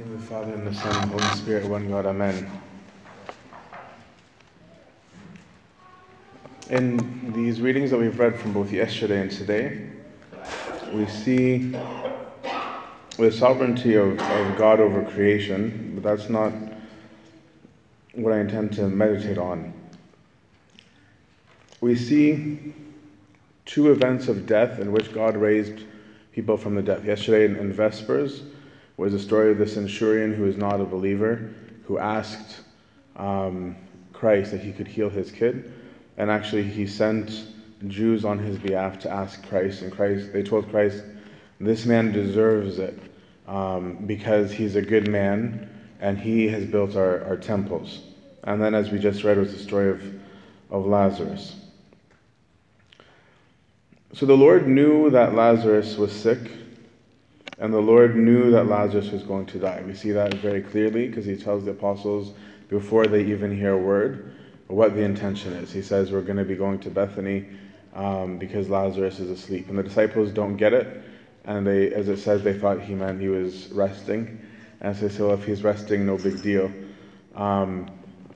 The Father, and the Son, and the Holy Spirit, one God, Amen. In these readings that we've read from both yesterday and today, we see the sovereignty of, of God over creation, but that's not what I intend to meditate on. We see two events of death in which God raised people from the dead. Yesterday in, in Vespers, was the story of the centurion who is not a believer, who asked um, Christ that he could heal his kid. And actually, he sent Jews on his behalf to ask Christ. And Christ, they told Christ, this man deserves it um, because he's a good man and he has built our, our temples. And then, as we just read, was the story of, of Lazarus. So the Lord knew that Lazarus was sick and the Lord knew that Lazarus was going to die. We see that very clearly because he tells the apostles before they even hear a word what the intention is. He says, We're going to be going to Bethany um, because Lazarus is asleep. And the disciples don't get it. And they, as it says, they thought he meant he was resting. And so they say, Well, if he's resting, no big deal. Um,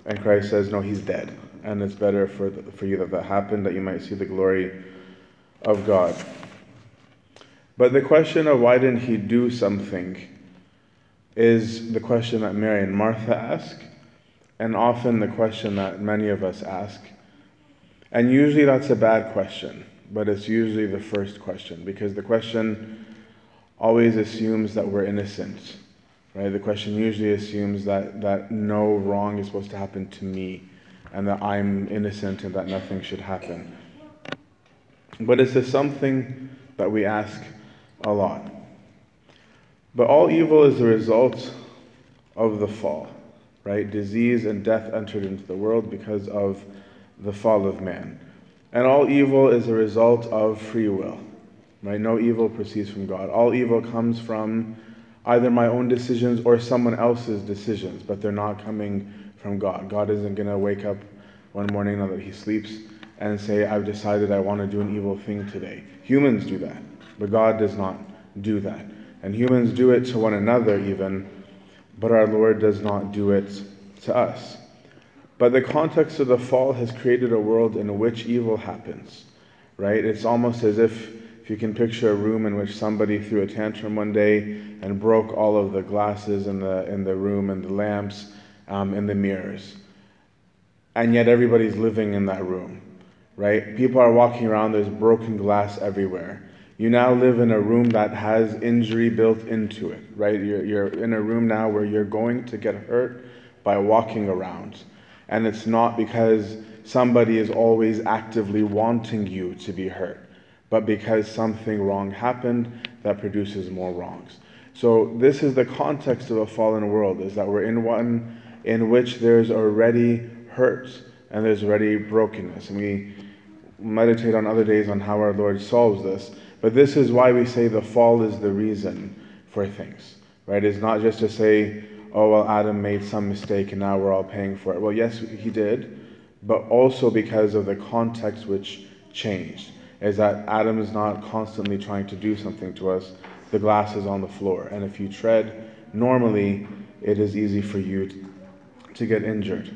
and Christ says, No, he's dead. And it's better for, the, for you that that happened, that you might see the glory of God. But the question of why didn't he do something is the question that Mary and Martha ask, and often the question that many of us ask. And usually that's a bad question, but it's usually the first question because the question always assumes that we're innocent. Right? The question usually assumes that, that no wrong is supposed to happen to me and that I'm innocent and that nothing should happen. But it's a something that we ask a lot. But all evil is the result of the fall, right? Disease and death entered into the world because of the fall of man. And all evil is a result of free will, right? No evil proceeds from God. All evil comes from either my own decisions or someone else's decisions, but they're not coming from God. God isn't going to wake up one morning now that he sleeps and say, I've decided I want to do an evil thing today. Humans do that. But God does not do that. And humans do it to one another, even, but our Lord does not do it to us. But the context of the fall has created a world in which evil happens, right? It's almost as if, if you can picture a room in which somebody threw a tantrum one day and broke all of the glasses in the, in the room and the lamps um, and the mirrors. And yet everybody's living in that room, right? People are walking around, there's broken glass everywhere. You now live in a room that has injury built into it, right? You're, you're in a room now where you're going to get hurt by walking around. And it's not because somebody is always actively wanting you to be hurt, but because something wrong happened that produces more wrongs. So this is the context of a fallen world, is that we're in one in which there's already hurt and there's already brokenness. And we meditate on other days on how our Lord solves this. But this is why we say the fall is the reason for things, right? It's not just to say, oh, well, Adam made some mistake and now we're all paying for it. Well, yes, he did, but also because of the context which changed. Is that Adam is not constantly trying to do something to us. The glass is on the floor. And if you tread normally, it is easy for you to get injured.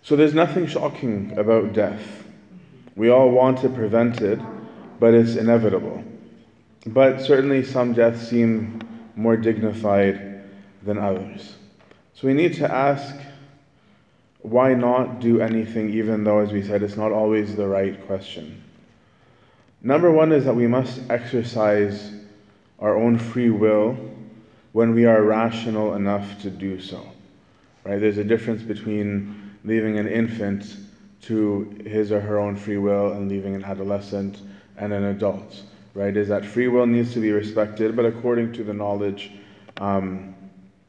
So there's nothing shocking about death. We all want it but it's inevitable. But certainly some deaths seem more dignified than others. So we need to ask why not do anything, even though, as we said, it's not always the right question. Number one is that we must exercise our own free will when we are rational enough to do so. Right? There's a difference between leaving an infant to his or her own free will and leaving an adolescent and an adult, right? Is that free will needs to be respected, but according to the knowledge um,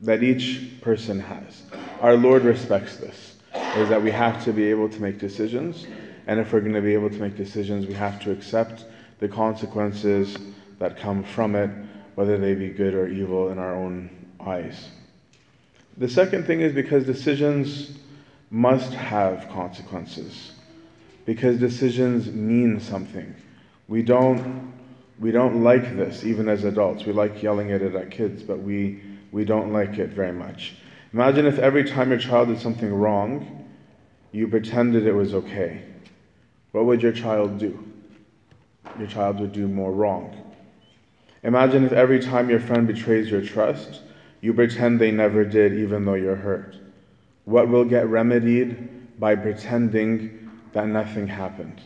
that each person has. Our Lord respects this, is that we have to be able to make decisions, and if we're going to be able to make decisions, we have to accept the consequences that come from it, whether they be good or evil in our own eyes. The second thing is because decisions must have consequences, because decisions mean something. We don't, we don't like this, even as adults. We like yelling at it at kids, but we we don't like it very much. Imagine if every time your child did something wrong, you pretended it was okay. What would your child do? Your child would do more wrong. Imagine if every time your friend betrays your trust, you pretend they never did, even though you're hurt. What will get remedied by pretending that nothing happened?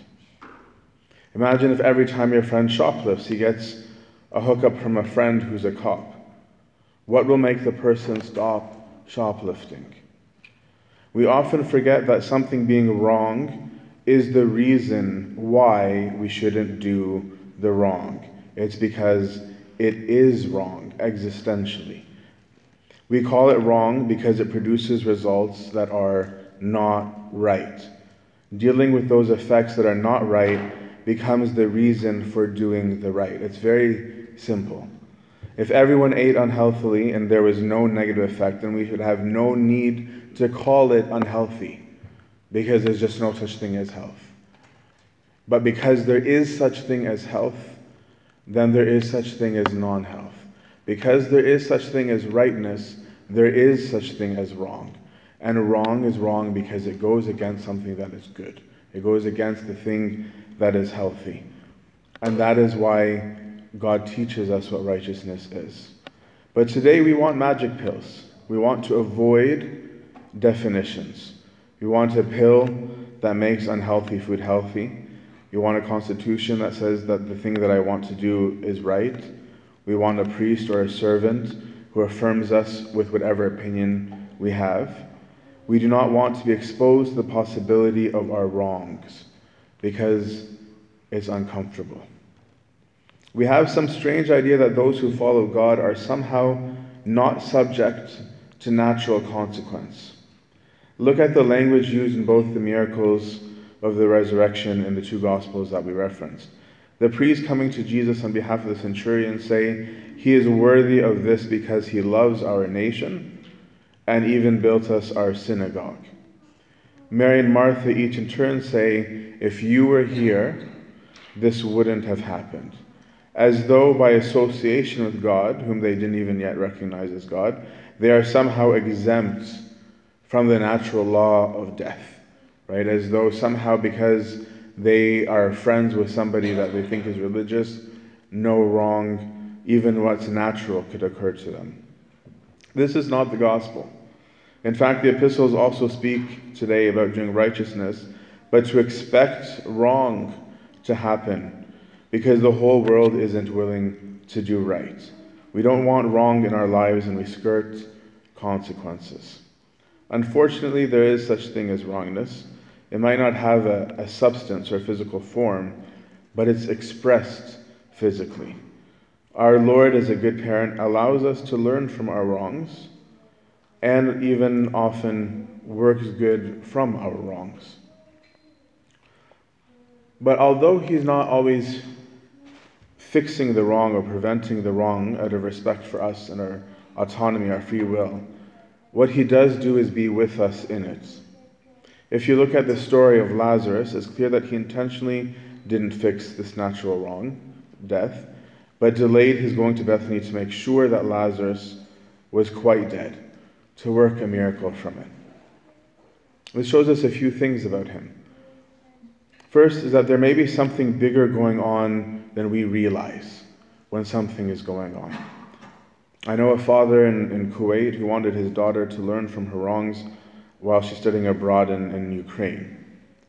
Imagine if every time your friend shoplifts, he gets a hookup from a friend who's a cop. What will make the person stop shoplifting? We often forget that something being wrong is the reason why we shouldn't do the wrong. It's because it is wrong existentially. We call it wrong because it produces results that are not right. Dealing with those effects that are not right becomes the reason for doing the right. It's very simple. If everyone ate unhealthily and there was no negative effect, then we should have no need to call it unhealthy because there's just no such thing as health. But because there is such thing as health, then there is such thing as non-health. Because there is such thing as rightness, there is such thing as wrong. And wrong is wrong because it goes against something that is good. It goes against the thing that is healthy. And that is why God teaches us what righteousness is. But today we want magic pills. We want to avoid definitions. We want a pill that makes unhealthy food healthy. We want a constitution that says that the thing that I want to do is right. We want a priest or a servant who affirms us with whatever opinion we have. We do not want to be exposed to the possibility of our wrongs because it's uncomfortable. We have some strange idea that those who follow God are somehow not subject to natural consequence. Look at the language used in both the miracles of the resurrection in the two Gospels that we referenced. The priests coming to Jesus on behalf of the centurion say, He is worthy of this because he loves our nation and even built us our synagogue. Mary and Martha each in turn say, If you were here, this wouldn't have happened as though by association with God, whom they didn't even yet recognize as God, they are somehow exempt from the natural law of death, right? As though somehow because they are friends with somebody that they think is religious, no wrong, even what's natural, could occur to them. This is not the gospel. In fact, the epistles also speak today about doing righteousness, but to expect wrong to happen because the whole world isn't willing to do right. We don't want wrong in our lives and we skirt consequences. Unfortunately, there is such thing as wrongness. It might not have a, a substance or a physical form, but it's expressed physically. Our Lord, as a good parent, allows us to learn from our wrongs and even often works good from our wrongs. But although He's not always fixing the wrong or preventing the wrong out of respect for us and our autonomy, our free will, what he does do is be with us in it. If you look at the story of Lazarus, it's clear that he intentionally didn't fix this natural wrong, death, but delayed his going to Bethany to make sure that Lazarus was quite dead, to work a miracle from it. This shows us a few things about him. First is that there may be something bigger going on than we realize when something is going on. I know a father in, in Kuwait who wanted his daughter to learn from her wrongs while she's studying abroad in, in Ukraine.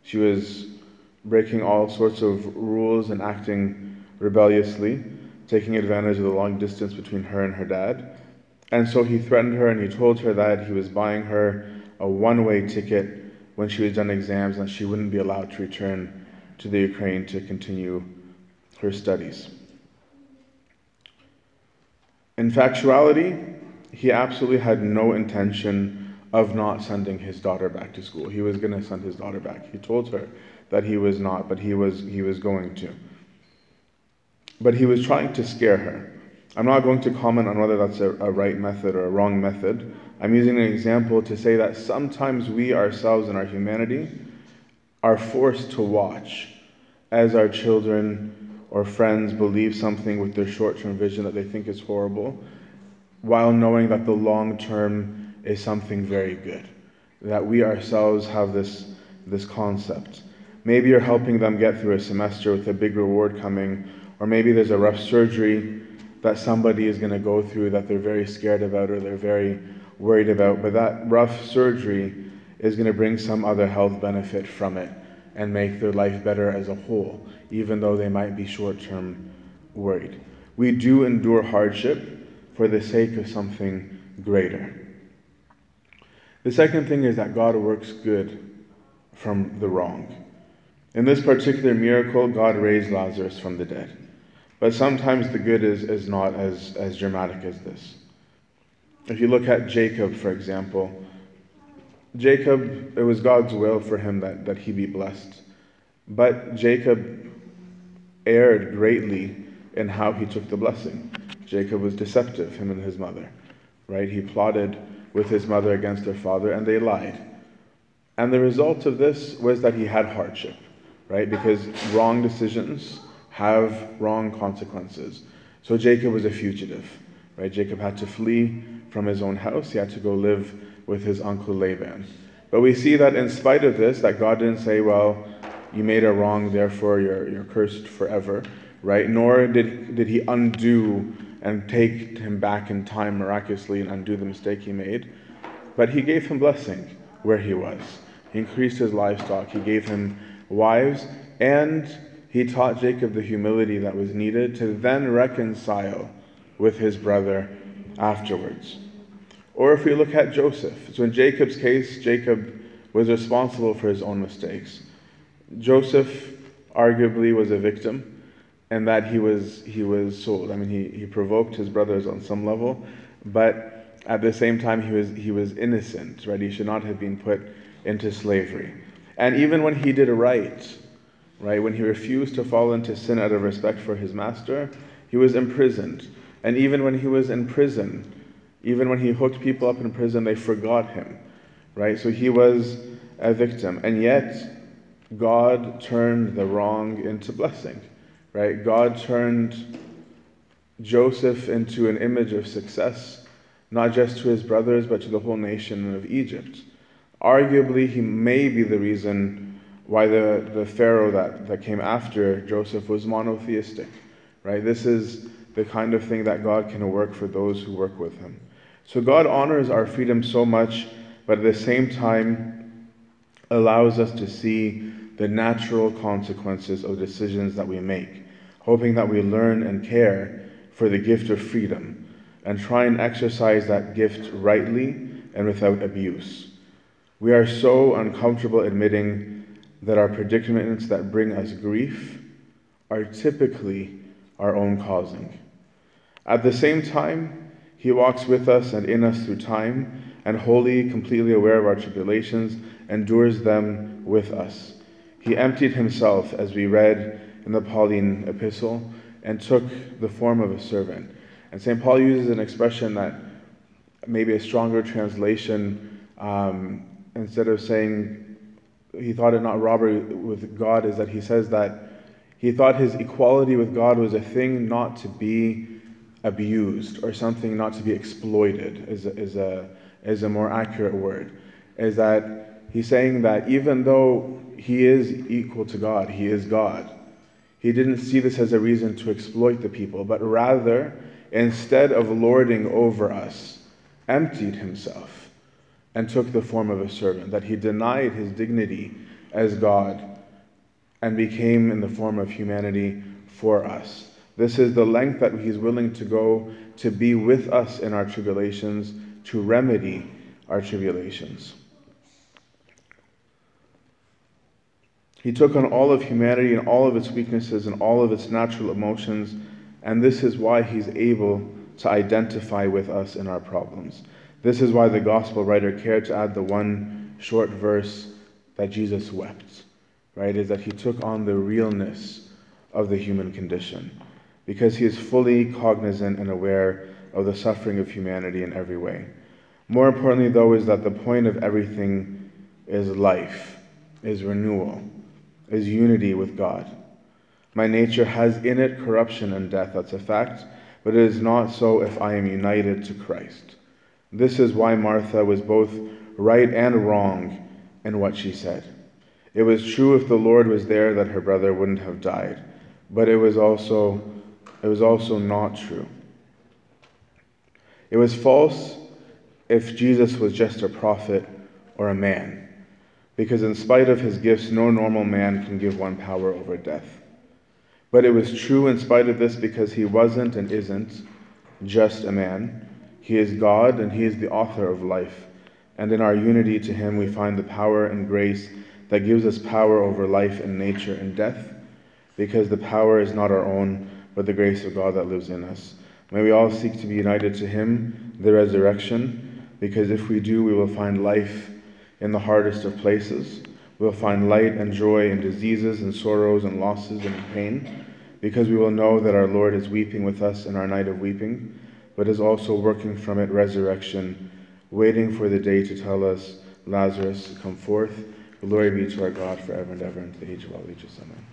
She was breaking all sorts of rules and acting rebelliously, taking advantage of the long distance between her and her dad. And so he threatened her and he told her that he was buying her a one way ticket when she was done exams and she wouldn't be allowed to return to the Ukraine to continue her studies. In factuality, he absolutely had no intention of not sending his daughter back to school. He was going to send his daughter back. He told her that he was not, but he was, he was going to. But he was trying to scare her. I'm not going to comment on whether that's a, a right method or a wrong method. I'm using an example to say that sometimes we ourselves in our humanity are forced to watch as our children or friends believe something with their short term vision that they think is horrible. while knowing that the long term is something very good. That we ourselves have this, this concept. Maybe you're helping them get through a semester with a big reward coming, or maybe there's a rough surgery that somebody is going to go through that they're very scared about or they're very worried about, but that rough surgery is going to bring some other health benefit from it and make their life better as a whole, even though they might be short term worried. We do endure hardship for the sake of something greater. The second thing is that God works good from the wrong. In this particular miracle, God raised Lazarus from the dead. But sometimes the good is, is not as, as dramatic as this. If you look at Jacob, for example, Jacob, it was God's will for him that, that he be blessed. But Jacob erred greatly in how he took the blessing. Jacob was deceptive, him and his mother, right? He plotted with his mother against their father, and they lied. And the result of this was that he had hardship, right? Because wrong decisions have wrong consequences. So Jacob was a fugitive, right? Jacob had to flee from his own house. He had to go live with his uncle Laban. But we see that in spite of this, that God didn't say, well, you made a wrong, therefore you're, you're cursed forever, right? Nor did, did he undo and take him back in time miraculously and undo the mistake he made. But he gave him blessing where he was. He increased his livestock. He gave him wives, and he taught Jacob the humility that was needed to then reconcile with his brother afterwards. Or if we look at Joseph, so in Jacob's case, Jacob was responsible for his own mistakes. Joseph arguably was a victim, and that he was he was sold. I mean, he, he provoked his brothers on some level, but at the same time, he was he was innocent. Right? He should not have been put into slavery. And even when he did right, right, when he refused to fall into sin out of respect for his master, he was imprisoned. And even when he was in prison, even when he hooked people up in prison, they forgot him, right? So he was a victim. And yet, God turned the wrong into blessing, right? God turned Joseph into an image of success, not just to his brothers, but to the whole nation of Egypt. Arguably, he may be the reason why the, the Pharaoh that, that came after Joseph was monotheistic, right? This is the kind of thing that God can work for those who work with him. So God honors our freedom so much, but at the same time allows us to see the natural consequences of decisions that we make, hoping that we learn and care for the gift of freedom and try and exercise that gift rightly and without abuse. We are so uncomfortable admitting that our predicaments that bring us grief are typically our own causing. At the same time, he walks with us and in us through time, and wholly, completely aware of our tribulations, endures them with us. He emptied himself, as we read in the Pauline epistle, and took the form of a servant. And St. Paul uses an expression that maybe a stronger translation, um, instead of saying he thought it not robbery with God, is that he says that he thought his equality with God was a thing not to be abused or something not to be exploited is a, is a, is a more accurate word. Is that he's saying that even though he is equal to God, he is God, he didn't see this as a reason to exploit the people, but rather, instead of lording over us, emptied himself and took the form of a servant, that he denied his dignity as God and became in the form of humanity for us. This is the length that He's willing to go to be with us in our tribulations, to remedy our tribulations. He took on all of humanity and all of its weaknesses and all of its natural emotions, and this is why He's able to identify with us in our problems. This is why the gospel writer cared to add the one short verse that Jesus wept, right? Is that He took on the realness of the human condition because he is fully cognizant and aware of the suffering of humanity in every way. More importantly, though, is that the point of everything is life, is renewal, is unity with God. My nature has in it corruption and death, that's a fact, but it is not so if I am united to Christ. This is why Martha was both right and wrong in what she said. It was true if the Lord was there that her brother wouldn't have died, but it was also it was also not true. It was false if Jesus was just a prophet or a man, because in spite of his gifts, no normal man can give one power over death. But it was true in spite of this because he wasn't and isn't just a man. He is God and he is the author of life. And in our unity to him, we find the power and grace that gives us power over life and nature and death, because the power is not our own, but the grace of God that lives in us. May we all seek to be united to him, the resurrection, because if we do, we will find life in the hardest of places. We'll find light and joy in diseases and sorrows and losses and pain, because we will know that our Lord is weeping with us in our night of weeping, but is also working from it resurrection, waiting for the day to tell us, Lazarus, come forth. Glory be to our God forever and ever, into the age of all ages. Amen.